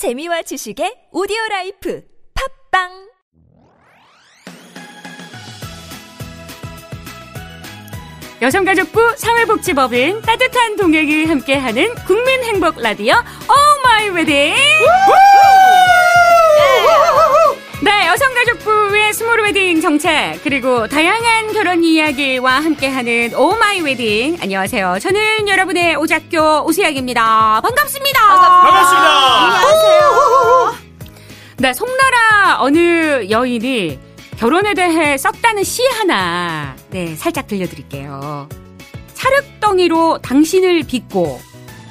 재미와 지식의 오디오 life 팟빵! 여성가족부 사회복지법인 따뜻한 동행이 함께하는 국민행복 라디오 Oh My Wedding 네, 여성가족부의 small wedding 정책 그리고 다양한 결혼 이야기와 함께하는 Oh My Wedding 안녕하세요. 저는 여러분의 오작교 오수약입니다. 반갑습니다. 반갑습니다. 안녕하세요. 네, 송나라 어느 여인이 결혼에 대해 썼다는 시 하나 네 살짝 들려드릴게요. 찰흙덩이로 당신을 빚고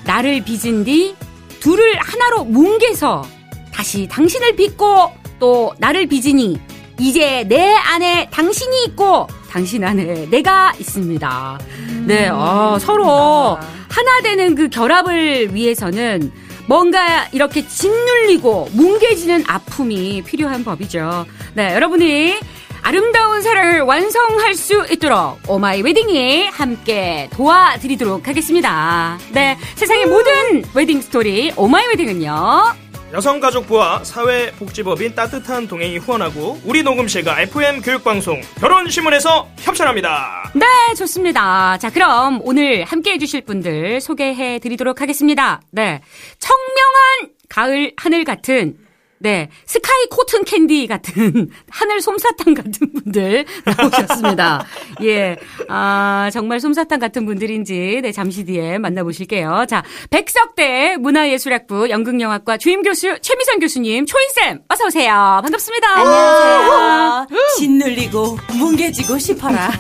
나를 빚은 뒤 둘을 하나로 뭉개서 다시 당신을 빚고 또 나를 빚으니 이제 내 안에 당신이 있고 당신 안에 내가 있습니다. 네, 어, 서로 하나 되는 그 결합을 위해서는 뭔가 이렇게 짓눌리고 뭉개지는 아픔이 필요한 법이죠. 네, 여러분이 아름다운 사랑을 완성할 수 있도록 Oh My Wedding이 함께 도와드리도록 하겠습니다. 네, 세상의 모든 웨딩 스토리 Oh My Wedding은요. 여성가족부와 사회복지법인 따뜻한 동행이 후원하고 우리 녹음실과 FM 교육방송 결혼신문에서 협찬합니다. 네, 좋습니다. 자, 그럼 오늘 함께 해주실 분들 소개해 드리도록 하겠습니다. 네. 청명한 가을 하늘 같은 네, sky cotton candy 같은 하늘 솜사탕 같은 분들 나오셨습니다. 예, 아 정말 솜사탕 같은 분들인지 네 잠시 뒤에 만나보실게요. 자, 백석대 문화예술학부 연극영화과 주임 교수 최미선 교수님, 초인쌤 어서 오세요. 반갑습니다. 안녕하세요. 짓눌리고 뭉개지고 싶어라.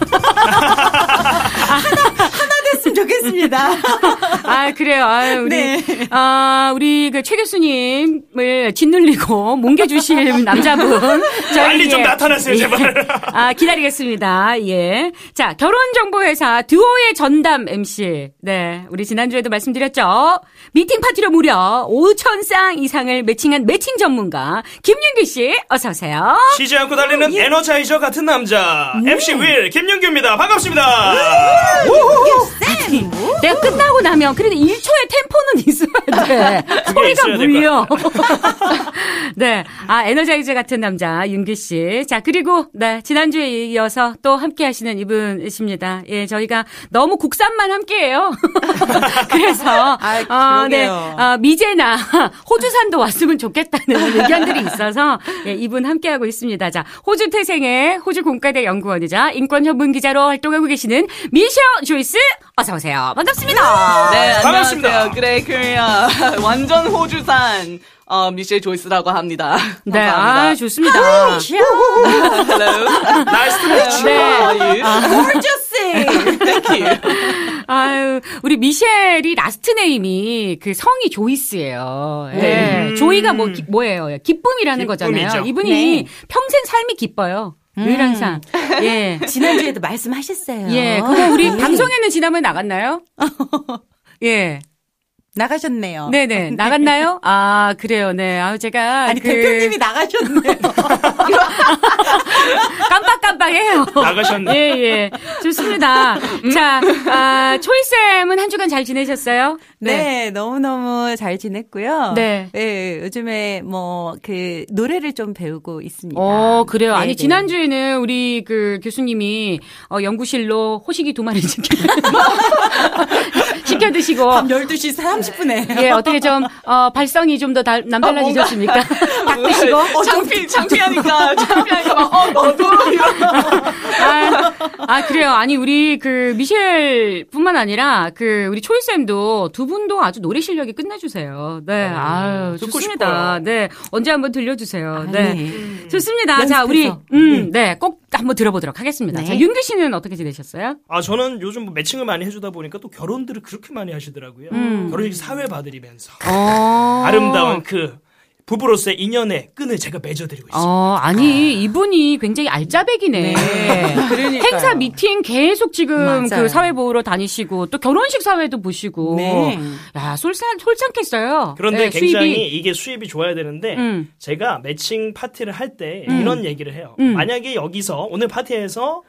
하나 하나 됐으면 좋겠습니다. 아 그래요. 아 우리 네. 아 우리 그 최 교수님을 짓눌리고 뭉개주실 남자분 저희 빨리 좀 예, 나타나세요, 예. 제발. 아 기다리겠습니다. 예. 자 결혼정보회사 듀오의 전담 MC. 네, 우리 지난주에도 말씀드렸죠. 미팅 파티로 무려 5천 쌍 이상을 매칭한 매칭 전문가 김윤규 씨 어서 오세요. 쉬지 않고 달리는 에너자이저 같은 남자 MC 윌 김윤규입니다. 반갑습니다. 내가 끝나고 나면 그래도 1초의 템포는 있어야 돼. 소리가 물려. 네. 아, 에너자이저 같은 남자, 윤기 씨. 자, 그리고, 네. 지난주에 이어서 또 함께 하시는 이분이십니다. 예, 저희가 너무 국산만 함께 해요. 그래서, 아, 어, 네. 어, 미제나 호주산도 왔으면 좋겠다는 의견들이 있어서, 예, 이분 함께 하고 있습니다. 자, 호주 태생의 호주 공과대 연구원이자 인권 전문 기자로 활동하고 계시는 미셸 조이스, 어서 오세요. 반갑습니다. 네, 반갑습니다. 안녕하세요. G'day Korea. 완전 호주산, 어, 미셸 조이스라고 합니다. 네, 감사합니다. 아, 좋습니다. Hello. Nice to 네. How are you? gorgeous. Thank you. 아유, 우리 미셸이 last name이 그 성이 조이스예요. 예. joy가 뭐, 기- 뭐예요? 기쁨이라는 거잖아요. 기쁨이죠. 이분이 네. 평생 삶이 기뻐요. 늘 항상. 예. 지난주에도 말씀하셨어요. 예. 그거 우리 방송에는 지난번에 나갔나요? 예. 나가셨네요. 네네. 나갔나요? 아, 그래요. 네. 아, 제가. 아니 그 대표님이 나가셨네요. 깜빡깜빡해요. 나가셨네. 예, 예. 좋습니다. 자, 아, 초이쌤은 한 주간 잘 지내셨어요? 네, 너무너무 잘 지냈고요. 네. 예, 요즘에 뭐 그 노래를 좀 배우고 있습니다. 어, 그래요. 아니, 네, 네. 지난주에는 우리 그 교수님이 어, 연구실로 호식이 두 마리 시켜, 시켜 드시고. 밤 12시 30분에. 예, 어떻게 좀, 어, 발성이 좀 더 남달라지셨습니까? 닭 드시고. 어, 창피, 창피하니까, 창피하니까 막, 어, 너도? 아, 아, 그래요. 아니, 우리 그 미셸 뿐만 아니라 그 우리 초이쌤도 두 분도 아주 노래 실력이 끝내주세요. 네. 아유, 듣고 좋습니다. 싶어요. 네. 언제 한번 들려주세요. 아, 네. 네. 좋습니다. 자, 우리, 연습해서. 음, 네. 꼭 한번 들어보도록 하겠습니다. 네. 자, 윤규 씨는 어떻게 지내셨어요? 아, 저는 요즘 뭐 매칭을 많이 해주다 보니까 또 결혼들을 그렇게 많이 하시더라고요. 결혼식 사회 봐드리면서. 어. 아름다운 그 부부로서의 인연의 끈을 제가 맺어드리고 있습니다. 어, 아니, 이분이 굉장히 알짜배기네. 그러니까요. 행사 미팅 계속 지금 맞아요. 그 사회 보러 다니시고 또 결혼식 사회도 보시고. 네. 야, 솔찬, 솔찬겠어요. 그런데 네, 굉장히 수입이. 이게 수입이 좋아야 되는데 음. 제가 매칭 파티를 할때 이런 얘기를 해요. 음. 만약에 여기서 오늘 파티에서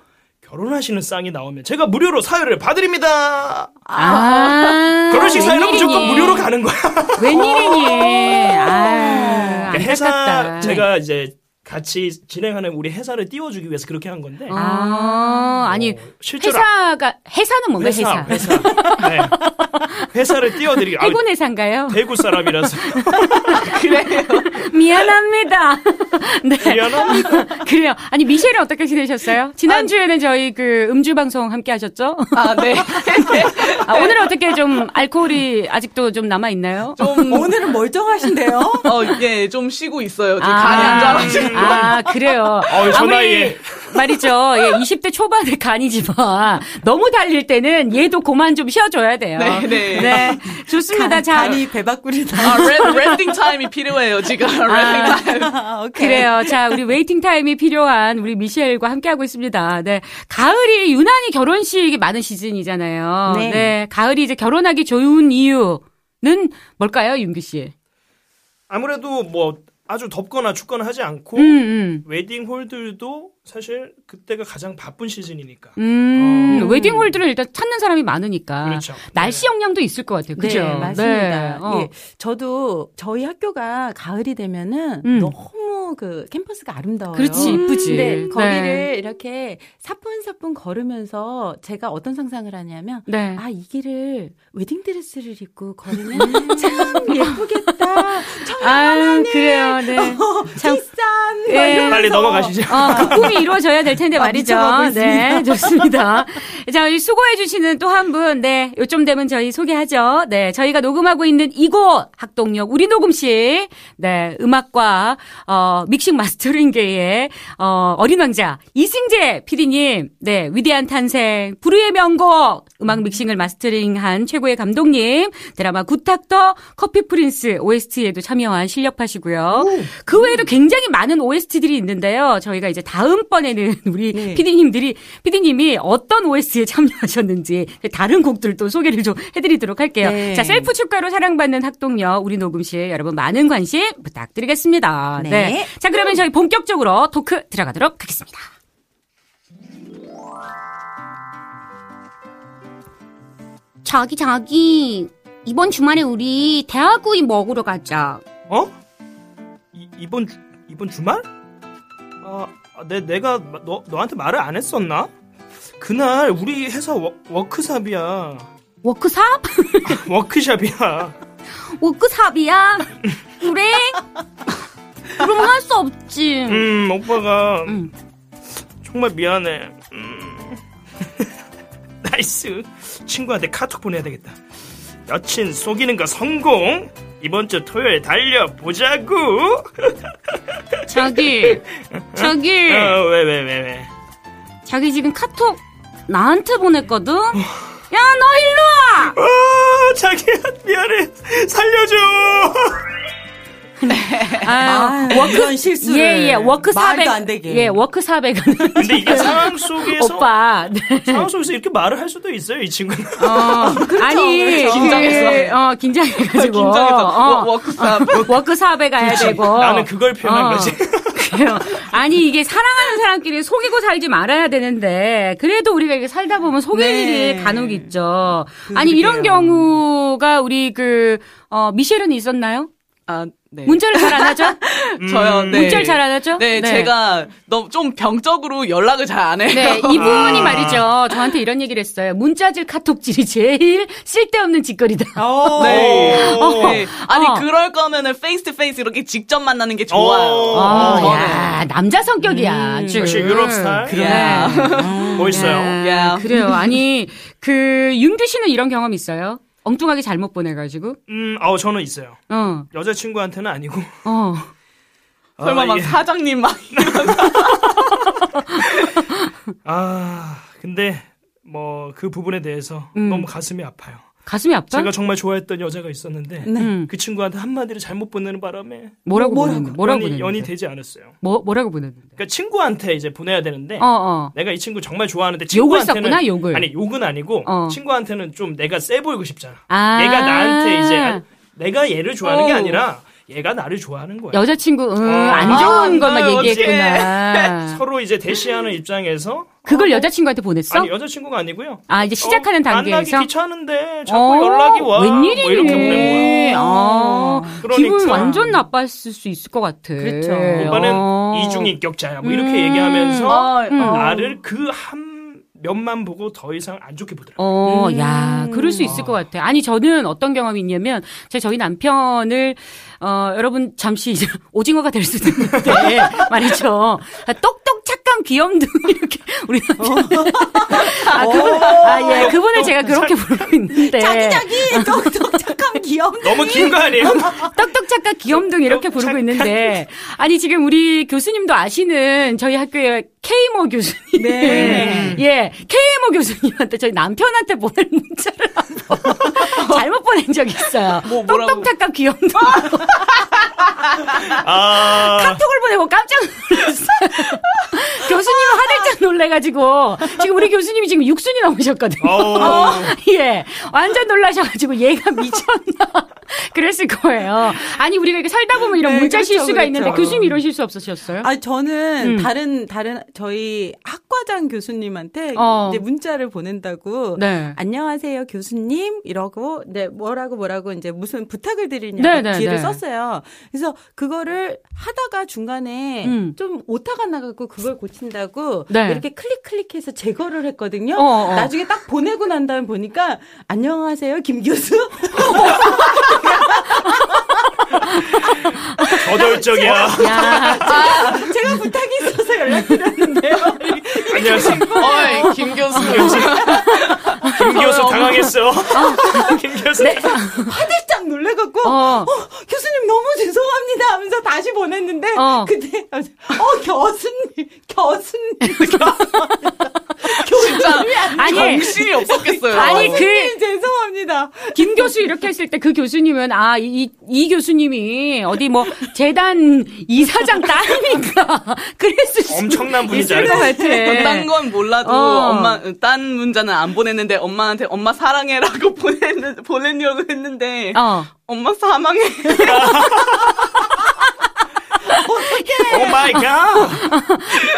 결혼하시는 쌍이 나오면 제가 무료로 사회를 봐드립니다. 아. 결혼식 사회는. 무조건 무료로 가는 거야. 웬일이니. 아. 회사 안타깝다. 제가 이제 같이 진행하는 우리 회사를 띄워주기 위해서 그렇게 한 건데. 아, 아니 어, 실제로 회사가 회사는 뭔가 회사. 회사 회사 네. 회사를 띄워드리기 아, 해군 회사인가요? 대구 사람이라서 미안합니다. 네. 미안합니다. 그래요. 아니 미셸은 어떻게 지내셨어요? 지난 주에는 저희 그 음주 방송 함께 하셨죠? 아, 네. 아, 오늘은 어떻게 좀 알코올이 아직도 좀 남아 있나요? 좀, 오늘은 멀쩡하신데요? 어, 예, 좀 쉬고 있어요. 지금 간이 안 좋아가지고. 아, 그래요. 어이, 저 아무리 나이에. 말이죠. 예, 20대 초반의 간이지만 너무 달릴 때는 얘도 그만 좀 쉬어줘야 돼요. 네, 네. 네, 좋습니다. 간, 자, 간이 배 밖으로다. 아, 레, resting time이 필요해요, 지금. resting time. 아, 오케이. 그래요. 자, 우리 waiting time이 필요한 우리 미셸과 함께하고 있습니다. 네. 가을이 유난히 결혼식이 많은 시즌이잖아요. 네. 가을이 이제 결혼하기 좋은 이유는 뭘까요, 윤규 씨? 아무래도 뭐 아주 덥거나 춥거나 하지 않고 음, 음. 웨딩 홀들도 사실 그때가 가장 바쁜 시즌이니까. 음, 어. 웨딩 홀들을 일단 찾는 사람이 많으니까. 그렇죠. 날씨 영향도 있을 것 같아요. 그죠? 네, 맞습니다. 네. 어. 예, 저도 저희 학교가 가을이 되면은 음. 너무 그 캠퍼스가 아름다워요. 그렇지, 이쁘지. 근데 네. 거기를 이렇게 사뿐사뿐 걸으면서 제가 어떤 상상을 하냐면 네. 아, 이 길을 웨딩드레스를 입고 걸으면 참 예쁘겠다. 아유, 그래요. 네. 참. 비싼. 이러면서. 빨리 넘어가시죠. 어, 그 꿈이 이루어져야 될 텐데 아, 말이죠. 네, 좋습니다. 자, 이 수고해 주시는 또 한 분, 네, 요쯤 되면 저희 소개하죠. 네, 저희가 녹음하고 있는 이곳 학동역 우리 녹음실, 네, 음악과 어, 믹싱 마스터링계의 어, 어린 왕자 이승재 PD님, 네, 위대한 탄생, 불후의 명곡 음악 믹싱을 마스터링한 최고의 감독님, 드라마 굿닥터, 커피 프린스 OST에도 참여한 실력파시고요. 그 외에도 굉장히 많은 OST들이 있는데요. 저희가 이제 다음 번에는 우리 네. PD님들이, PD님이 어떤 OST에 참여하셨는지 다른 곡들도 소개를 좀 해드리도록 할게요. 네. 자, 셀프 축가로 사랑받는 학동역 우리 녹음실 여러분 많은 관심 부탁드리겠습니다. 네. 자, 그러면 저희 본격적으로 토크 들어가도록 하겠습니다. 자기, 자기. 이번 주말에 우리 대하구이 먹으러 가자. 어? 이, 이번 주, 이번 주말? 아, 아, 내 내가 너 너한테 말을 안 했었나? 그날 우리 회사 워, 워크샵이야. 워크샵? 워크샵이야. 워크샵이야? 그래? 그럼 할 수 없지. 음, 오빠가 음. 정말 미안해. 음. nice. 친구한테 카톡 보내야 되겠다. 여친 속이는 거 성공. 이번 주 토요일 달려 보자고. 자기, 자기, 어, 왜, 왜, 왜, 왜? 자기 지금 카톡 나한테 보냈거든? 야, 너 일로 와! 아, 자기야, 미안해. 살려줘. 아, 이런 실수를. 예, 예, 워크 400. 말도 안 되게. 예, 워크 400. 근데 이게 상황 속에서 오빠. 네. 상황 속에서 이렇게 말을 할 수도 있어요, 이 친구는. 어, 아니, 그렇죠. 그, 긴장했어. 어, 긴장해 가지고. 긴장해서 어, 워- 워크샵. 워크 400 가야 되고. 나는 그걸 표현한 어. 거지. 아니 이게 사랑하는 사람끼리 속이고 살지 말아야 되는데 그래도 우리가 이게 살다 보면 속일 네. 일이 간혹 있죠. 아니 이런 그러게요. 경우가 우리 그 어, 미셸은 있었나요? 아, 네. 문자를 잘 안 하죠? 저요, 네. 문자를 잘 안 하죠? 네, 제가 너무 좀 병적으로 연락을 잘 안 해요. 네, 이분이 말이죠. 저한테 이런 얘기를 했어요. 문자질 카톡질이 제일 쓸데없는 짓거리다. 어. 네. 오. 네. 아니, 어. 그럴 거면은 face to face 이렇게 직접 만나는 게 좋아요. 어. 아, 저는. 야, 남자 성격이야. 아주. 역시 유럽 스타일. 그래. 멋있어요. 야, 야. 그래요. 아니, 그, 윤규 씨는 이런 경험 있어요? 엉뚱하게 잘못 보내가지고? 음, 아우 저는 있어요. 어, 여자친구한테는 아니고. 어. 설마 아, 막 이게- 사장님 막. 아, 근데 뭐 그 부분에 대해서 음. 너무 가슴이 아파요. 가슴이 아파? 제가 정말 좋아했던 여자가 있었는데 음. 그 친구한테 한마디를 잘못 보내는 바람에 뭐라고 뭐- 보냈는데? 뭐라고 연이, 보냈는데? 연이 되지 않았어요. 뭐, 뭐라고 보냈는데? 그러니까 친구한테 이제 보내야 되는데 어, 어. 내가 이 친구 정말 좋아하는데 욕을 친구한테는 썼구나, 욕을. 아니 욕은 아니고 어. 친구한테는 좀 내가 세 보이고 싶잖아. 아. 얘가 나한테 이제 내가 얘를 좋아하는 게 어. 아니라 얘가 나를 좋아하는 거야. 여자친구, 음, 아, 안 좋은 아, 것만. 얘기했구나. 서로 이제 대시하는 입장에서 그걸 여자친구한테 보냈어? 아니 여자친구가 아니고요. 아, 이제 시작하는 어, 단계에서? 만나기 귀찮은데 자꾸 어, 연락이 와. 웬일이니? 뭐 이렇게 보낸 거야. 아, 그러니까. 기분 완전 나빴을 수 있을 것 같아. 그렇죠. 오빠는 어. 이중인격자야. 뭐 이렇게 음. 얘기하면서 어, 음. 어. 나를 그한 면만 보고 더 이상 안 좋게 보더라고. 어, 음. 야, 그럴 수 있을 것 같아. 아니, 저는 어떤 경험이 있냐면, 제가 저희 남편을, 어, 여러분, 잠시 이제 오징어가 될 수도 있는데, 말이죠. 아, 똑 똑, 착한, 귀염둥, 이렇게, 우리 남편. 아, 그분, 아, 예, 그분을 제가 그렇게 부르고 있는데. 자기 똑똑 착한 귀여운 너무 긴 거 아니에요? 똑똑 착각 귀염둥 이렇게 부르고 있는데 아니 지금 우리 교수님도 아시는 저희 학교의 K모 교수님 네. 예 K모 교수님한테 저희 남편한테 보낼 문자를 한번 잘못 보낸 적이 있어요 뭐? 똑똑 착각 귀염둥 아, 카톡을 보내고 깜짝 놀랐어요 교수님은 하늘짝 놀래가지고 지금 우리 교수님이 지금 육순이 넘으셨거든요 어, 예, 완전 놀라셔가지고 얘가 미쳤나 그랬을 거예요. 아니 우리가 이렇게 살다 보면 이런 네, 문자 그렇죠, 실수가 그렇죠. 있는데 교수님 이런 실수 없으셨어요? 아 저는 음. 다른 다른 저희 학과장 교수님한테 어. 이제 문자를 보낸다고 네. 안녕하세요 교수님 이러고 네 뭐라고 뭐라고 이제 무슨 부탁을 드리냐고 네, 네, 뒤를 네. 썼어요. 그래서 그거를 하다가 중간에 음. 좀 오타가 나갖고 그걸 고 친다고 네. 이렇게 클릭 클릭해서 제거를 했거든요. 어, 어. 나중에 딱 보내고 난 다음에 보니까 안녕하세요 김 교수. 저돌적이야. 야, 제가 부탁이 있어서 연락드렸는데요. 안녕하세요. 어이, 김 교수. 김 교수 당황했어. 김 교수. 화들짝 놀래갖고 어. 어, 교수님 너무 죄송합니다 하면서 다시 보냈는데 어. 그때 어 교수님 교수님 진짜 아니 정신이 없었겠어요. 아니 그 죄송합니다. 김 교수 이렇게 했을 때 그 교수님은 아이이 교수님이 어디 뭐 재단 이사장 딸입니까? 그랬을 수 엄청난 분인 줄 있을 것 알았어. 같아. 딴건 몰라도 어. 엄마 딴 문자는 안 보냈는데 엄마한테 엄마 사랑해라고 보냈는 보내려고 했는데 어. 엄마 사망해. oh my god.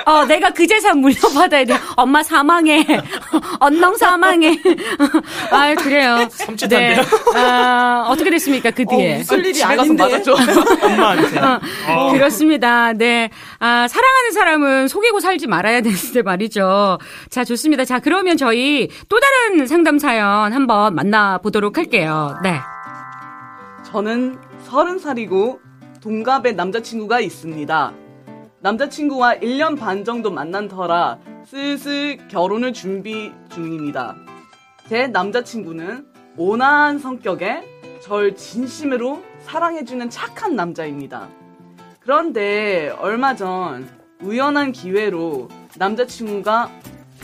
어, 내가 그 재산 물려받아야 돼. 엄마 사망해. 언능 사망해. 아, 그래요. 섬찟한데요? 아, 어떻게 됐습니까, 그 뒤에? 웃을 일이 아닌데. 맞았죠. 엄마한테. 어. 그렇습니다. 네. 아, 사랑하는 사람은 속이고 살지 말아야 되는데 말이죠. 자, 좋습니다. 자, 그러면 저희 또 다른 상담 사연 한번 만나보도록 할게요. 네. 저는 서른 살이고 동갑의 남자친구가 있습니다. 남자친구와 1년 반 정도 만난 터라 슬슬 결혼을 준비 중입니다. 제 남자친구는 온화한 성격에 절 진심으로 사랑해주는 착한 남자입니다. 그런데 얼마 전 우연한 기회로 남자친구가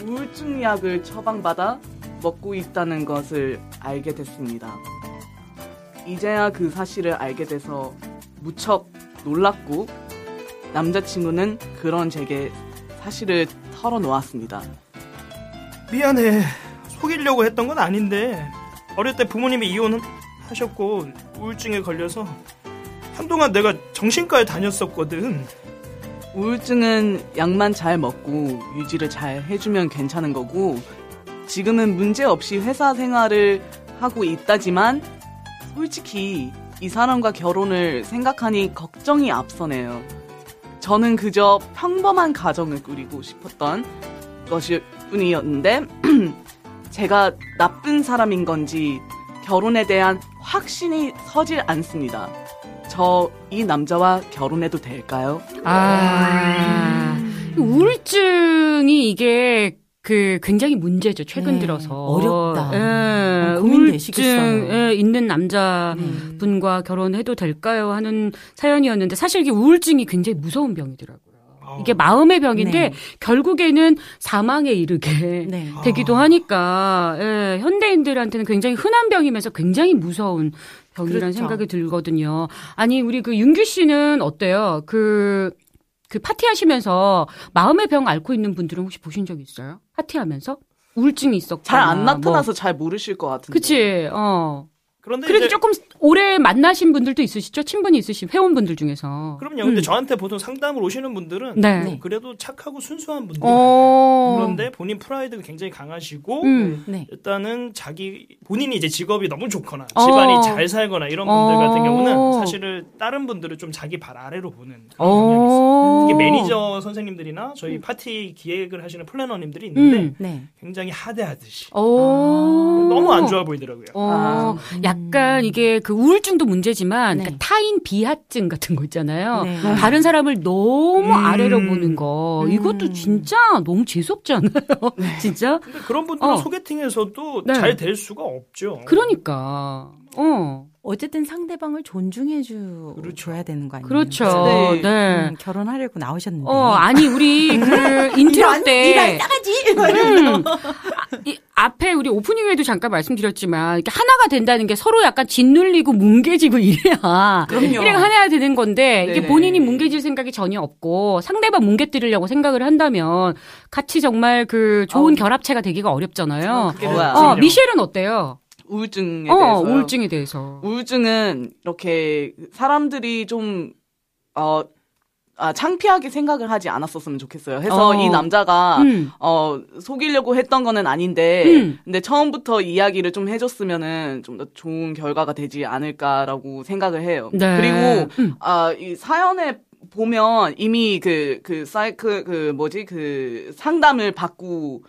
우울증 약을 처방받아 먹고 있다는 것을 알게 됐습니다. 이제야 그 사실을 알게 돼서 무척 놀랐고 남자친구는 그런 제게 사실을 털어놓았습니다. 미안해. 속이려고 했던 건 아닌데 어릴 때 부모님이 이혼하셨고 우울증에 걸려서 한동안 내가 정신과에 다녔었거든. 우울증은 약만 잘 먹고 유지를 잘 해주면 괜찮은 거고 지금은 문제 없이 회사 생활을 하고 있다지만 솔직히 이 사람과 결혼을 생각하니 걱정이 앞서네요. 저는 그저 평범한 가정을 꾸리고 싶었던 것일 뿐이었는데 제가 나쁜 사람인 건지 결혼에 대한 확신이 서질 않습니다. 저 이 남자와 결혼해도 될까요? 아, 우울증이 이게 그 굉장히 문제죠. 최근 네, 들어서 어렵다. 예, 어, 고민되시겠어요. 우울증에 있는 남자분과 결혼해도 될까요? 하는 사연이었는데 사실 이게 우울증이 굉장히 무서운 병이더라고요. 이게 마음의 병인데 네. 결국에는 사망에 이르게 네. 되기도 하니까 예, 현대인들한테는 굉장히 흔한 병이면서 굉장히 무서운 병이라는 그렇죠. 생각이 들거든요. 아니 우리 그 윤규 씨는 어때요? 그 그 파티하시면서 마음의 병 앓고 있는 분들은 혹시 보신 적 있어요? 파티하면서 우울증이 있었고 잘 안 나타나서 잘 모르실 것 같은데. 그치 어 그런데 그래도 조금 오래 만나신 분들도 있으시죠? 친분이 있으신 회원분들 중에서. 그럼요. 근데 음. 저한테 보통 상담을 오시는 분들은 네. 뭐 그래도 착하고 순수한 분들이 어. 그런데 본인 프라이드가 굉장히 강하시고 음. 네. 일단은 자기 본인이 이제 직업이 너무 좋거나 어. 집안이 잘 살거나 이런 분들 어. 같은 경우는 사실은 다른 분들을 좀 자기 발 아래로 보는 그런 경향이 있어요. 어. 이게 매니저 선생님들이나 저희 파티 기획을 하시는 플래너님들이 있는데 음. 네. 굉장히 하대하듯이 어. 너무 안 좋아 보이더라고요. 어, 아. 약간 이게 그 우울증도 문제지만 네. 그러니까 타인 비하증 같은 거 있잖아요. 네. 다른 사람을 너무 음. 아래로 보는 거 음. 이것도 진짜 너무 재수없지 않아요? 진짜? 근데 그런 분들은 어. 소개팅에서도 네. 잘될 수가 없죠. 그러니까 어 어쨌든 상대방을 존중해줘야 그렇죠. 되는 거 아니에요? 그렇죠. 네. 네. 음, 결혼하려고 나오셨는데. 어 아니 우리 그 인트로 때 싸가지. 음. 이 앞에 우리 오프닝에도 잠깐 말씀드렸지만 이렇게 하나가 된다는 게 서로 약간 짓눌리고 뭉개지고 이래야 그럼요. 하나가 되는 건데 이게 네네. 본인이 뭉개질 생각이 전혀 없고 상대방 뭉개뜨리려고 생각을 한다면 같이 정말 그 좋은 어우. 결합체가 되기가 어렵잖아요. 그게 어, 뭐야? 어. 미셸은 어때요? 우울증에 어, 대해서. 우울증에 대해서. 우울증은 이렇게 사람들이 좀, 어, 아, 창피하게 생각을 하지 않았었으면 좋겠어요. 해서 어. 이 남자가, 음. 어, 속이려고 했던 거는 아닌데, 음. 근데 처음부터 이야기를 좀 해줬으면은 좀 더 좋은 결과가 되지 않을까라고 생각을 해요. 네. 그리고, 음. 아, 이 사연에 보면 이미 그, 그, 사이클, 그, 뭐지, 그, 상담을 받고,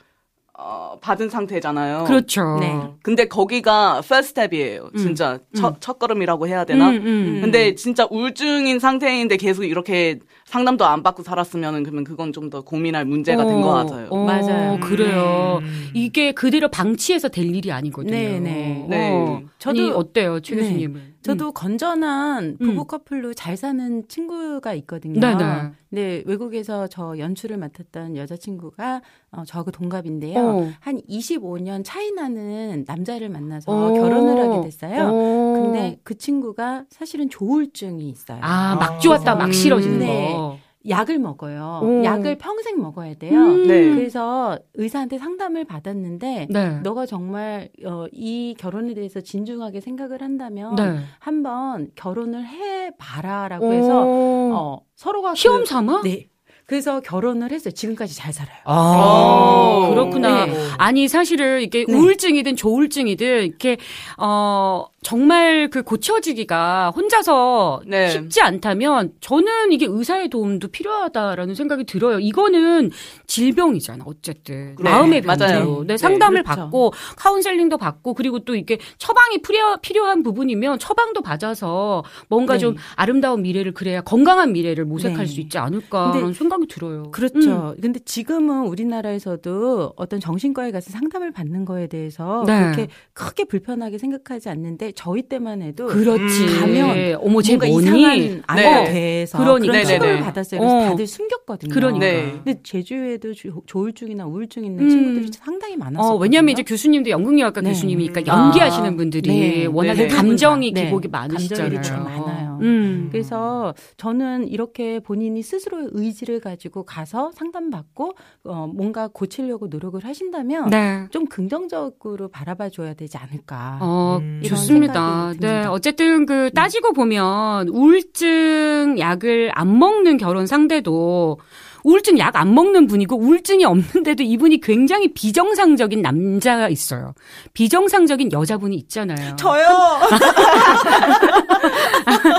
어, 받은 상태잖아요. 그렇죠. 네. 근데 거기가 first step이에요. 진짜 첫, 첫걸음이라고 해야 되나? 음, 음. 근데 진짜 우울증인 상태인데 계속 이렇게 상담도 안 받고 살았으면은 그러면 그건 좀 더 고민할 문제가 된 것 같아요. 어, 맞아요. 그래요. 음. 이게 그대로 방치해서 될 일이 아니거든요. 네, 네. 네. 어. 저도- 아니, 어때요, 최 네. 교수님은? 저도 건전한 음. 부부 커플로 잘 사는 친구가 있거든요. 네, 네. 네, 외국에서 저 연출을 맡았던 여자친구가 어, 저하고 동갑인데요. 어. 한 25년 차이 나는 남자를 만나서 어. 결혼을 하게 됐어요. 어. 근데 그 친구가 사실은 조울증이 있어요. 아, 막 아. 좋았다, 막 음. 싫어지는 네. 거. 약을 먹어요. 오. 약을 평생 먹어야 돼요. 음. 네. 그래서 의사한테 상담을 받았는데 네. 너가 정말 어, 이 결혼에 대해서 진중하게 생각을 한다면 네. 한번 결혼을 해 봐라라고 해서 어. 어, 서로가 시험 그- 삼아? 네. 그래서 결혼을 했어요. 지금까지 잘 살아요. 아, 오. 그렇구나. 네. 아니, 사실은 이게 네. 우울증이든 조울증이든 이렇게, 어, 정말 그 고쳐지기가 혼자서 네. 쉽지 않다면 저는 이게 의사의 도움도 필요하다라는 생각이 들어요. 이거는 질병이잖아, 어쨌든. 네, 마음의 맞아요. 병도. 네, 상담을 그렇죠. 받고 카운셀링도 받고 그리고 또 이게 처방이 필요, 필요한 부분이면 처방도 받아서 뭔가 네. 좀 아름다운 미래를 그래야 건강한 미래를 모색할 네. 수 있지 않을까라는 근데 생각이 들어요. 그렇죠. 음. 근데 지금은 우리나라에서도 어떤 정신과에 가서 상담을 받는 거에 대해서 네. 그렇게 크게 불편하게 생각하지 않는데 저희 때만 해도 그렇지. 음. 가면 어머, 쟤 뭔가 뭐니? 이상한 아이가 네. 돼서 그러니까. 그런 네네네. 받았어요. 그래서 어. 다들 숨겼거든요. 그러니까. 네. 근데 제주에도 조- 조울증이나 우울증 있는 음. 친구들이 상당히 많았어요. 어, 왜냐면 이제 교수님도 연극영화과 네. 교수님이니까 음. 연기하시는 아, 분들이 네. 워낙에 네. 감정이 네. 기복이 감정이 많으시잖아요. 되게 많아요. 음. 그래서 저는 이렇게 본인이 스스로의 의지를 가지고 가서 상담받고 어, 뭔가 고치려고 노력을 하신다면 네. 좀 긍정적으로 바라봐 줘야 되지 않을까. 어, 음. 좋습니다. 네. 어쨌든 그 따지고 보면 우울증 약을 안 먹는 결혼 상대도 우울증 약 안 먹는 분이고 우울증이 없는데도 이분이 굉장히 비정상적인 남자가 있어요. 비정상적인 여자분이 있잖아요. 저요.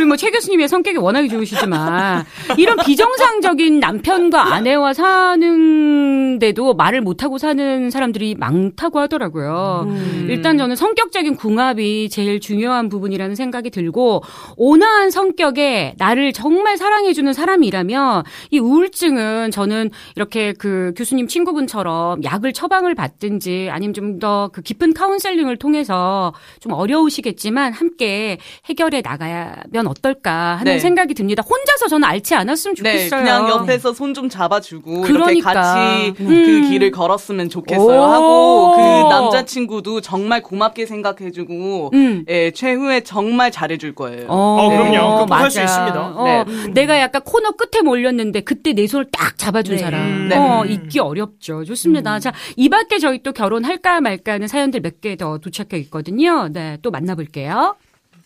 우리 뭐 최 교수님의 성격이 워낙에 좋으시지만 이런 비정상적인 남편과 아내와 사는데도 말을 못하고 사는 사람들이 많다고 하더라고요. 음. 일단 저는 성격적인 궁합이 제일 중요한 부분이라는 생각이 들고 온화한 성격에 나를 정말 사랑해주는 사람이라면 이 우울증은 저는 이렇게 그 교수님 친구분처럼 약을 처방을 받든지 아니면 좀 더 그 깊은 카운셀링을 통해서 좀 어려우시겠지만 함께 해결해 나가면 어떨까 하는 네. 생각이 듭니다. 혼자서 저는 앓지 않았으면 네, 좋겠어요. 그냥 옆에서 손 좀 잡아주고 그러니까. 이렇게 같이 음. 그 길을 걸었으면 좋겠어요 오. 하고 그 남자친구도 정말 고맙게 생각해주고 음. 예, 최후에 정말 잘해줄 거예요. 어, 그럼요. 극복할 수 맞아. 있습니다. 어, 네. 내가 약간 코너 끝에 몰렸는데 그때 내 손을 딱 잡아준 네. 사람. 네. 어, 있기 어렵죠. 좋습니다. 자, 이 밖에 저희 또 결혼할까 말까 하는 사연들 몇 개 더 도착해 있거든요. 네, 또 만나볼게요.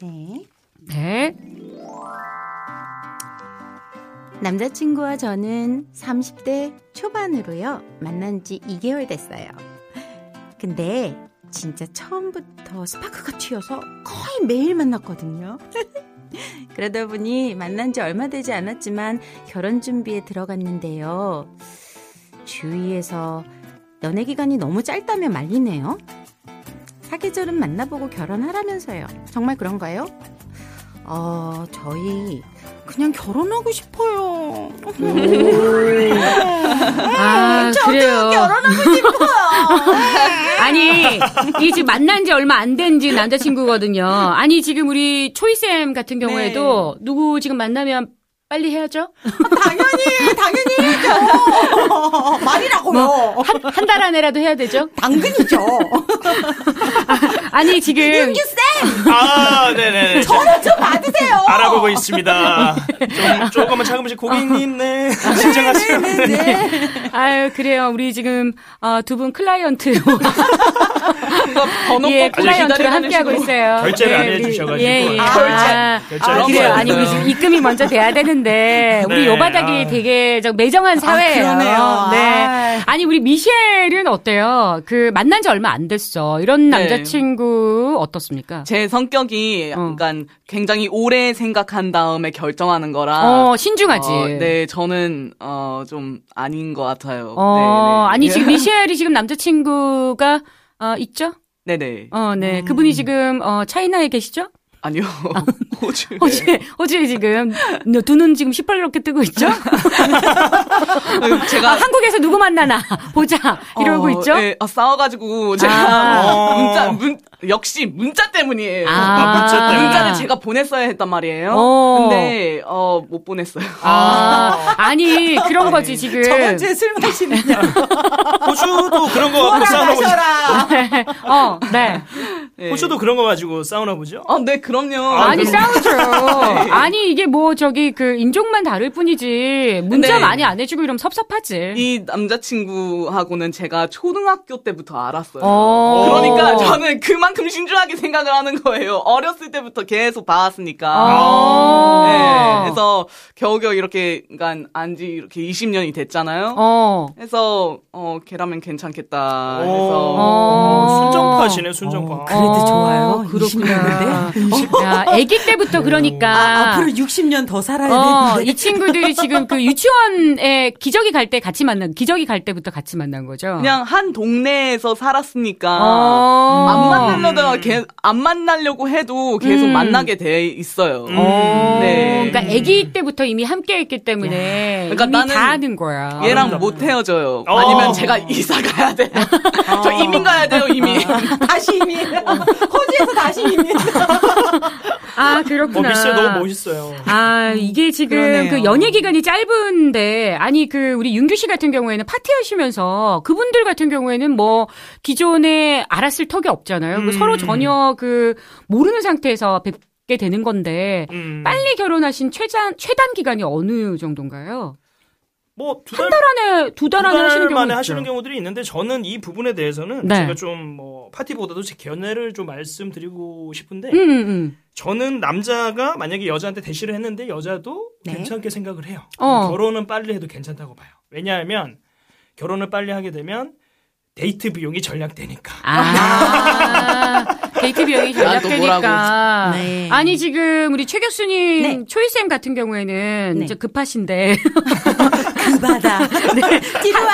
네. 네. 남자친구와 저는 30대 초반으로요. 만난 지 2개월 됐어요. 근데 진짜 처음부터 스파크가 튀어서 거의 매일 만났거든요. 그러다 보니 만난 지 얼마 되지 않았지만 결혼 준비에 들어갔는데요. 주위에서 연애 기간이 너무 짧다며 말리네요. 사계절은 만나보고 결혼하라면서요. 정말 그런가요? 어, 저희 그냥 결혼하고 싶어요. 아, 그래요. 결혼하고 싶어요. 아니, 이 지금 만난 지 얼마 안 된 지금 남자친구거든요. 아니, 지금 우리 초이쌤 같은 경우에도 누구 지금 만나면 빨리 해야죠? 당연히 당연히 해야죠. 말이라고요. 한, 한달 안에라도 해야 되죠? 당근이죠. 아니, 지금. 아, 네네. 전화 좀 받으세요. 알아보고 있습니다. 좀, 조금만 참으시 고객님, 네. 진정하시고. 네. 아유, 그래요. 우리 지금, 어, 두분 클라이언트. 번호 예, 클라이언트를 기다려다니시고. 함께 하고 있어요. 결제를 안 우리- 해주셔가지고. 예, 예. 아, 아, 결제. 아, 그래요. 아니, 우리 지금 입금이 먼저 돼야 되는데, 우리 네, 요 바닥이 아. 되게 저 매정한 사회예요. 그러네요. 네. 아이. 아니, 우리 미셸은 어때요? 그, 만난 지 얼마 안 됐어. 이런 네. 남자친구 어떻습니까? 제 성격이 어. 약간 굉장히 오래 생각한 다음에 결정하는 거라. 어, 신중하지. 어, 네, 저는 어, 좀 아닌 것 같아요. 어, 네, 아니, 네. 지금 미셸이 지금 남자친구가, 어, 있죠? 네네. 어, 네. 그분이 지금, 어, 차이나에 계시죠? 아니요. 호주. 호주에, 호주에 지금, 두 눈 지금 시뻘겋게 뜨고 있죠? 제가 아, 한국에서 누구 만나나 보자 이러고 어, 있죠. 네, 아, 싸워가지고 제가 아. 문자 문 역시 문자 때문이에요. 아, 문자 때문에. 문자를 제가 보냈어야 했단 말이에요. 어. 근데 어 못 보냈어요. 아, 아니 그런 거지 지금. 저번 주에 술 마시느냐. 호주도 그런 거 갖고 사우나 보죠. 어, 네. 네. 호주도 그런 거 가지고 사우나 보죠. 어, 네, 그 럼요. 아, 그럼- 싸우죠. 아니 이게 뭐 저기 그 인종만 다를 뿐이지 문자 네. 많이 안 해주고 이러면 섭섭하지. 이 남자친구하고는 제가 초등학교 때부터 알았어요. 어. 그러니까 저는 그만큼 신중하게 생각을 하는 거예요. 어렸을 때부터 계속 봐왔으니까. 어. 네, 그래서 겨우겨우 이렇게, 그러니까 안지 이렇게 20년이 됐잖아요. 어. 해서 어 걔라면 괜찮겠다. 오, 해서 어. 순정파시네, 순정파. 어, 그래도 좋아요. 그렇구나. 20년인데. 야, 아기 때부터 그러니까. 아, 앞으로 60년 더 살아야 어, 되는데. 이 친구들이 지금 그 유치원에 기저귀 갈 때 같이 만난, 기저귀 갈 때부터 같이 만난 거죠. 그냥 한 동네에서 살았으니까 어. 안 만나려다가 개- 안 만나려고 해도 계속 음. 만나게 돼 있어요. 어. 네. 그러니까 아기 때부터 이미 함께 했기 때문에 그러니까 이미 나는 다 아는 거야. 얘랑 못 헤어져요. 어. 아니면 제가 이사 가야 돼요. 저 이민 가야 돼요, 이민. 다시 이민. 호주에서 다시 이민. 아, 어, 그렇구나. 미스 너무 멋있어요. 아, 이게 지금 그러네요. 그 연예 기간이 짧은데, 아니, 그, 우리 윤규 씨 같은 경우에는 파티하시면서 그분들 같은 경우에는 뭐, 기존에 알았을 턱이 없잖아요. 그 음. 서로 전혀 그, 모르는 상태에서 뵙게 되는 건데, 음. 빨리 결혼하신 최단, 최단 기간이 어느 정도인가요? 뭐, 두 달, 안에, 두달 안에 하시는 경우 만에. 하시는 경우들이 있는데 저는 이 부분에 대해서는 네. 제가 좀 뭐 파티보다도 제 견해를 좀 말씀드리고 싶은데 음, 음, 음. 저는 남자가 만약에 여자한테 대시를 했는데 여자도 네. 괜찮게 생각을 해요. 어. 결혼은 빨리 해도 괜찮다고 봐요. 왜냐하면 결혼을 빨리 하게 되면 데이트 비용이 절약되니까. 아, 데이트 비용이 절약되니까. 네. 아니, 지금 우리 최 교수님, 네. 초이쌤 같은 경우에는 네. 이제 급하신데, 그 바다. 뒤로 와.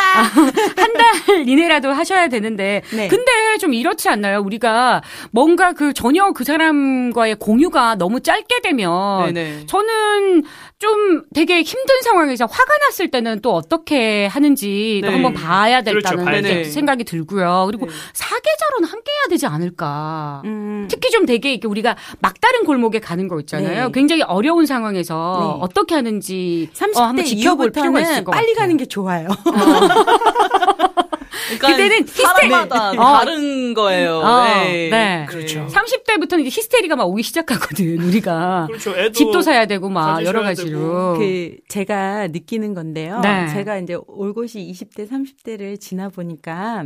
한 달 이내라도 하셔야 되는데, 네. 근데 좀 이렇지 않나요? 우리가 뭔가 그 전혀 그 사람과의 공유가 너무 짧게 되면, 네네. 저는 좀좀 되게 힘든 상황에서 화가 났을 때는 또 어떻게 하는지 또 네. 한번 봐야 그렇죠, 될다는 돼요. 생각이 들고요. 그리고 네. 사계절은 함께 해야 되지 않을까. 음, 특히 좀 되게 이렇게 우리가 막다른 골목에 가는 거 있잖아요. 네. 굉장히 어려운 상황에서 네. 어떻게 하는지 30대 어, 한번 지켜볼 필요가 있을 것 빨리 같아요. 가는 게 좋아요. 그러니까 그때는 사람마다 히스테- 다른 거예요. 어, 네. 네. 그렇죠. 30대부터는 이제 히스테리가 막 오기 시작하거든, 우리가. 그렇죠. 애도 집도 사야 되고 막 여러 가지로. 되고. 그 제가 느끼는 건데요. 네. 제가 이제 올곧이 20대, 30대를 지나 보니까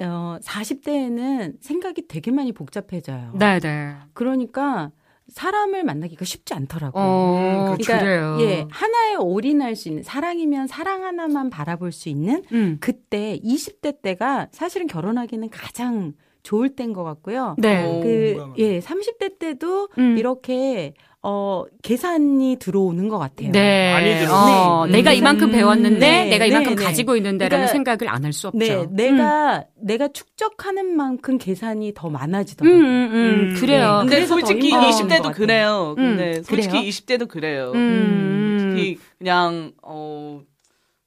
어 40대에는 생각이 되게 많이 복잡해져요. 네, 네. 그러니까 사람을 만나기가 쉽지 않더라고요. 어, 그렇죠. 그래요. 예, 하나에 올인할 수 있는 사랑이면 사랑 하나만 바라볼 수 있는 음. 그때 20대 때가 사실은 결혼하기는 가장 좋을 때인 것 같고요. 네. 어. 그 공감합니다. 예, 30대 때도 음. 이렇게 어 계산이 들어오는 것 같아요. 네. 많이 들어요. 어, 네. 내가 음. 이만큼 배웠는데 네, 내가 이만큼 네, 네. 가지고 있는데라는 그러니까- 생각을 안 할 수 없죠. 네, 내가 내가 축적하는 만큼 계산이 더 음, 많아지더라고요. 음, 음, 음. 그래요. 근데 그래서 더 솔직히 힘들어하는 것 20대도 같아요. 그래요. 근데 음, 솔직히 그래요? 20대도 그래요. 음. 특히 그냥 어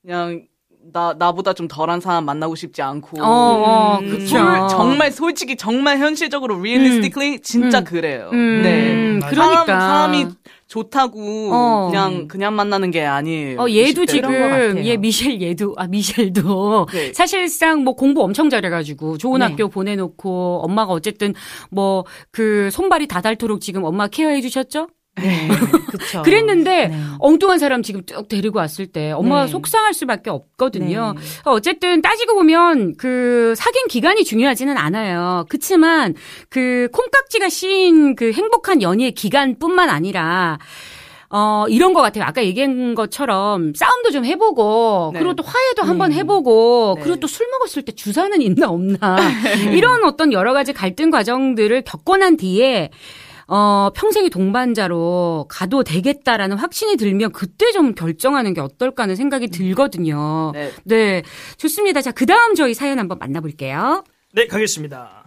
그냥 나 나보다 좀 덜한 사람 만나고 싶지 않고 어, 어, 음, 그쵸. 솔- 정말 솔직히 정말 현실적으로 realistically 진짜 음. 그래요. 음, 네. 그러니까. 사람, 사람이 좋다고 어. 그냥 그냥 만나는 게 아니에요. 어, 얘도 20대. 지금. 얘 미셸 얘도, 아, 미셸도 네. 사실상 뭐 공부 엄청 잘해가지고 좋은 네. 학교 보내놓고 엄마가 어쨌든 뭐 그 손발이 다 닳도록 지금 엄마 케어해 주셨죠? 네, 그렇죠. 그랬는데 네. 엉뚱한 사람 지금 쭉 데리고 왔을 때 엄마가 네. 속상할 수밖에 없거든요. 네. 어쨌든 따지고 보면 그 사귄 기간이 중요하지는 않아요. 그치만 그 콩깍지가 씌인 그 행복한 연희의 기간뿐만 아니라 어, 이런 것 같아요. 아까 얘기한 것처럼 싸움도 좀 해보고, 네. 그리고 또 화해도 한번 음. 해보고, 네. 그리고 또 술 먹었을 때 주사는 있나 없나. 이런 어떤 여러 가지 갈등 과정들을 겪고 난 뒤에, 어, 평생의 동반자로 가도 되겠다라는 확신이 들면 그때 좀 결정하는 게 어떨까 하는 생각이 들거든요. 네. 네. 좋습니다. 자, 그 다음 저희 사연 한번 만나볼게요. 네, 가겠습니다.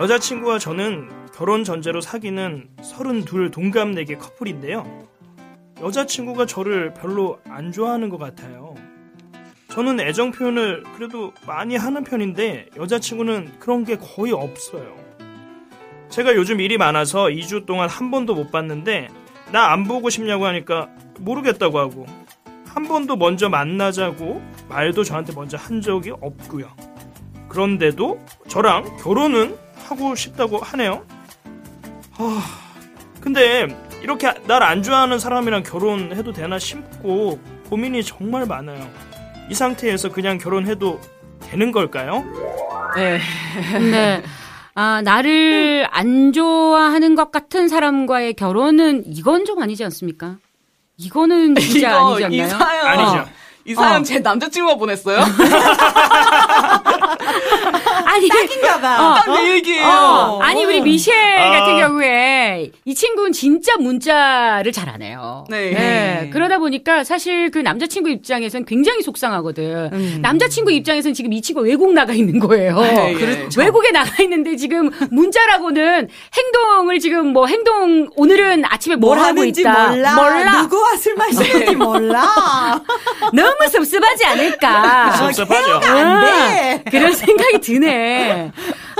여자친구와 저는 결혼 전제로 사귀는 32 동갑내기 커플인데요. 여자친구가 저를 별로 안 좋아하는 것 같아요. 저는 애정 표현을 그래도 많이 하는 편인데 여자친구는 그런 게 거의 없어요. 제가 요즘 일이 많아서 2주 동안 한 번도 못 봤는데 나 안 보고 싶냐고 하니까 모르겠다고 하고 한 번도 먼저 만나자고 말도 저한테 먼저 한 적이 없고요. 그런데도 저랑 결혼은 하고 싶다고 하네요. 아, 근데 이렇게 날 안 좋아하는 사람이랑 결혼해도 되나 싶고 고민이 정말 많아요. 이 상태에서 그냥 결혼해도 되는 걸까요? 네. 네. 아, 나를 안 좋아하는 것 같은 사람과의 결혼은 이건 좀 아니지 않습니까? 이거는 진짜 이거 아니지 이 않나요? 사연 아니죠. 이 사연 어. 제 남자친구가 보냈어요. 아니, 인가 봐. 어. 딱내 얘기예요. 어, 아니 우리 미셸 아. 같은 경우에 이 친구는 진짜 문자를 잘하네요. 네. 그러다 보니까 사실 그 남자친구 입장에선 굉장히 속상하거든. 음. 남자친구 입장에선 지금 이 친구 외국 나가 있는 거예요. 네, 그렇죠. 외국에 나가 있는데 지금 문자라고는 행동을 지금 뭐 행동 오늘은 아침에 뭘뭐 하고 있다. 몰라. 몰라. 누구와 술 마시는지 몰라. 너무 섭섭하지 않을까. 섭섭하죠. 안 돼. 아, 그런 생각이 드네.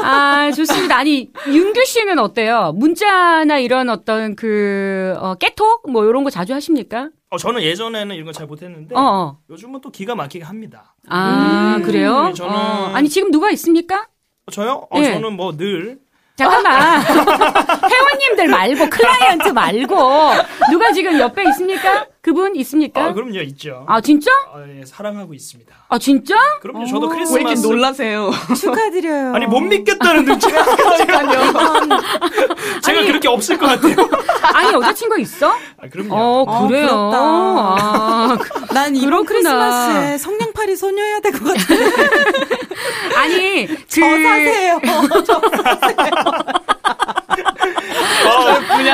아, 좋습니다. 아니, 윤규 씨는 어때요? 문자나 이런 어떤 그, 어, 깨톡? 뭐, 이런 거 자주 하십니까? 어, 저는 예전에는 이런 거 잘 못했는데 어, 어. 요즘은 또 기가 막히게 합니다. 아, 그래요? 네, 저는- 어, 아니, 지금 누가 있습니까? 어, 저요? 어, 예. 저는 뭐 늘 잠깐만. 회원님들 말고, 클라이언트 말고, 누가 지금 옆에 있습니까? 그분 있습니까? 아, 그럼요 있죠. 아, 진짜? 어, 예, 사랑하고 있습니다. 아, 진짜? 그럼요. 저도 왜 이렇게 크리스마스 놀라세요? 축하드려요. 아니 못 믿겠다는 눈치가 제가 아니. 그렇게 없을 것 같아요. 아니, 여자친구 있어? 아, 그럼요. 어, 어, 그래요. 부럽다. 아, 난 이번 그렇구나. 크리스마스에 성냥팔이 소녀여야 될 것 같아. 아니, 그. 저 사세요. 어,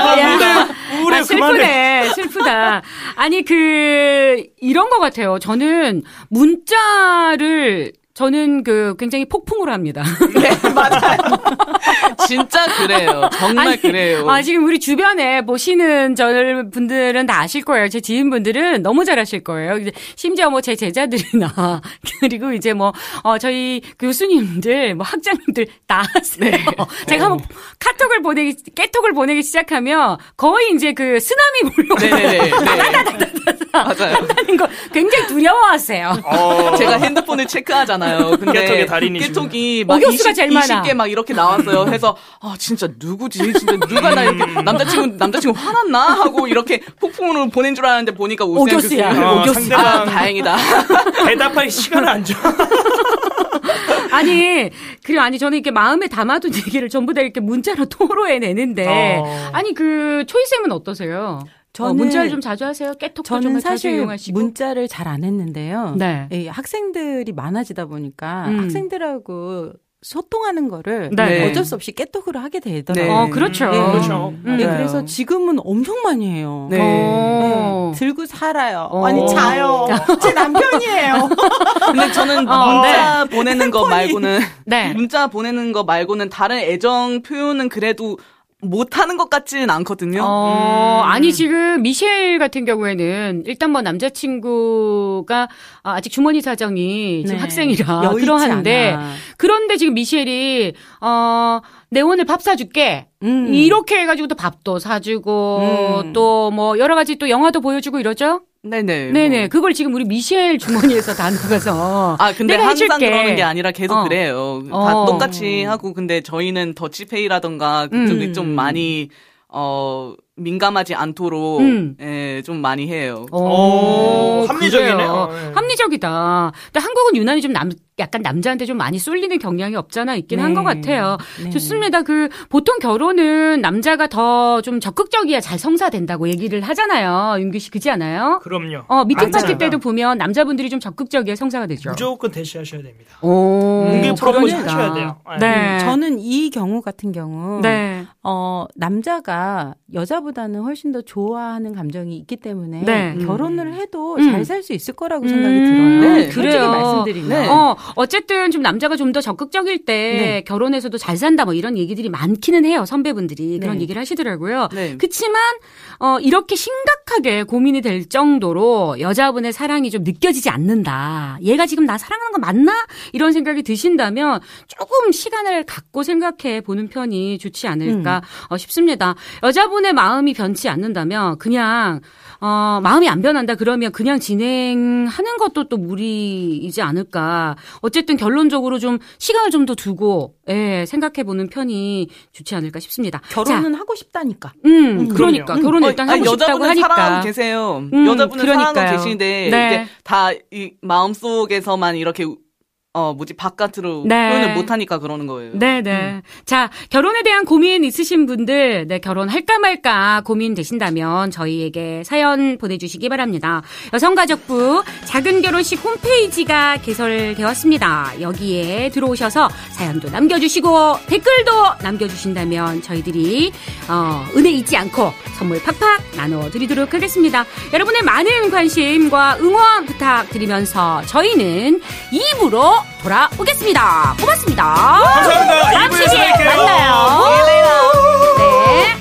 분양합니다. 우울해 아. 슬프네, 슬프다. 아니, 그, 이런 것 같아요. 저는 문자를 저는 그 굉장히 폭풍을 합니다. 네, 맞아요. 진짜 그래요. 정말 아니, 그래요. 아, 지금 우리 주변에 보시는 저 분들은 다 아실 거예요. 제 지인분들은 너무 잘 아실 거예요. 심지어 뭐 제 제자들이나, 그리고 이제 뭐, 어, 저희 교수님들, 뭐 학장님들 다 아세요. 네. 제가 한번 카톡을 보내기, 깨톡을 보내기 시작하면 거의 이제 그 쓰나미 몰려오는 네네네. 네. 맞아요. 거 굉장히 두려워하세요. 어, 제가 핸드폰을 체크하잖아요. 근데 깨톡의 달인이시구나. 깨톡이 막 오격수가 20, 제일 많아. 20개 막 이렇게 나왔어요. 해서 아 진짜 누구지? 진짜 누가 나 이렇게 남자친구 남자친구 화났나 하고 이렇게 폭풍으로 보낸 줄 알았는데 보니까. 교수님. 어, 오교수. 아 다행이다. 대답할 시간을 안 줘. 아니, 그리고 아니, 저는 이렇게 마음에 담아둔 얘기를 전부 다 이렇게 문자로 토로해 내는데, 어. 아니, 그, 초이 쌤은 어떠세요? 어, 저는- 문자를 좀 자주 하세요? 깨톡도 좀 저는 사실 이용하시고. 문자를 잘 안 했는데요. 네. 예, 학생들이 많아지다 보니까 음. 학생들하고 소통하는 거를 네. 어쩔 수 없이 깨톡으로 하게 네. 되더라고요. 어, 그렇죠. 네. 그렇죠. 음. 예, 맞아요. 그래서 지금은 엄청 많이 해요. 네. 어. 네, 들고 살아요. 어. 아니 자요. 제 남편이에요. 근데 저는 어, 문자 보내는 거 말고는 네. 문자 보내는 거 말고는 다른 애정 표현은 그래도 못 하는 것 같지는 않거든요. 어, 아니, 지금 미셸 같은 경우에는 일단 뭐 남자친구가 아, 아직 주머니 사정이 지금 네. 학생이라 그러한데. 그런데 지금 미셸이, 어, 내 오늘 밥 사줄게. 음. 이렇게 해가지고 또 밥도 사주고, 음. 또뭐 여러 가지 또 영화도 보여주고 이러죠? 네네. 네네. 뭐. 그걸 지금 우리 미셸 주머니에서 다 나가서. 아, 근데 내가 항상 해줄게. 그러는 게 아니라 계속 어. 그래요. 다 어. 똑같이 하고, 근데 저희는 더치페이라던가 그쪽이 음. 좀 많이, 어, 민감하지 않도록, 음. 예, 좀 많이 해요. 오, 오, 합리적이네요. 네. 합리적이다. 근데 한국은 유난히 좀 남, 약간 남자한테 좀 많이 쏠리는 경향이 없잖아 있긴 한 네. 것 같아요. 네. 좋습니다. 그 보통 결혼은 남자가 더 좀 적극적이야 잘 성사된다고 얘기를 하잖아요. 윤규 씨 그지 않아요? 그럼요. 어 미팅. 파티 때도 보면 남자분들이 좀 적극적이야 성사가 되죠. 무조건 대시하셔야 됩니다. 오, 공개 프로포즈 그러니까. 하셔야 돼요. 네. 저는 이 경우 같은 경우 네. 어, 남자가 여자 보다는 훨씬 더 좋아하는 감정이 있기 때문에 네. 결혼을 해도 음. 잘살 수 있을 거라고 생각이 음, 들어요. 네, 솔직히 그래요. 말씀드리면. 네. 어, 어쨌든 좀 남자가 좀 더 적극적일 때 네. 결혼해서도 잘 산다 뭐 이런 얘기들이 많기는 해요. 선배분들이 그런 네. 얘기를 하시더라고요. 네. 그치만 어 이렇게 심각하게 고민이 될 정도로 여자분의 사랑이 좀 느껴지지 않는다. 얘가 지금 나 사랑하는 거 맞나? 이런 생각이 드신다면 조금 시간을 갖고 생각해 보는 편이 좋지 않을까 어, 싶습니다. 여자분의 마음이 변치 않는다면 그냥 어 마음이 안 변한다 그러면 그냥 진행하는 것도 또 무리이지 않을까. 어쨌든 결론적으로 좀 시간을 좀 더 두고 예, 생각해 보는 편이 좋지 않을까 싶습니다. 자, 결혼은 하고 싶다니까. 음, 그러니까 그럼요. 결혼을 어, 일단 아니, 하고 싶다고 여자분은 하니까. 사랑하고 계세요. 음, 여자분은 사랑하고 그러니까요. 계시는데 네. 이게 다이 마음속에서만 이렇게 어 뭐지 바깥으로 네. 표현을 못 하니까 그러는 거예요. 네, 네. 자, 결혼에 대한 고민 있으신 분들, 네, 결혼할까 말까 고민 되신다면 저희에게 사연 보내주시기 바랍니다. 여성가족부 작은 결혼식 홈페이지가 개설되었습니다. 여기에 들어오셔서 사연도 남겨주시고 댓글도 남겨주신다면 저희들이, 어, 은혜 잊지 않고 선물 팍팍 나눠드리도록 하겠습니다. 여러분의 많은 관심과 응원 부탁드리면서 저희는 2부로 돌아오겠습니다. 고맙습니다. 감사합니다. 2부에서 만나요. 네.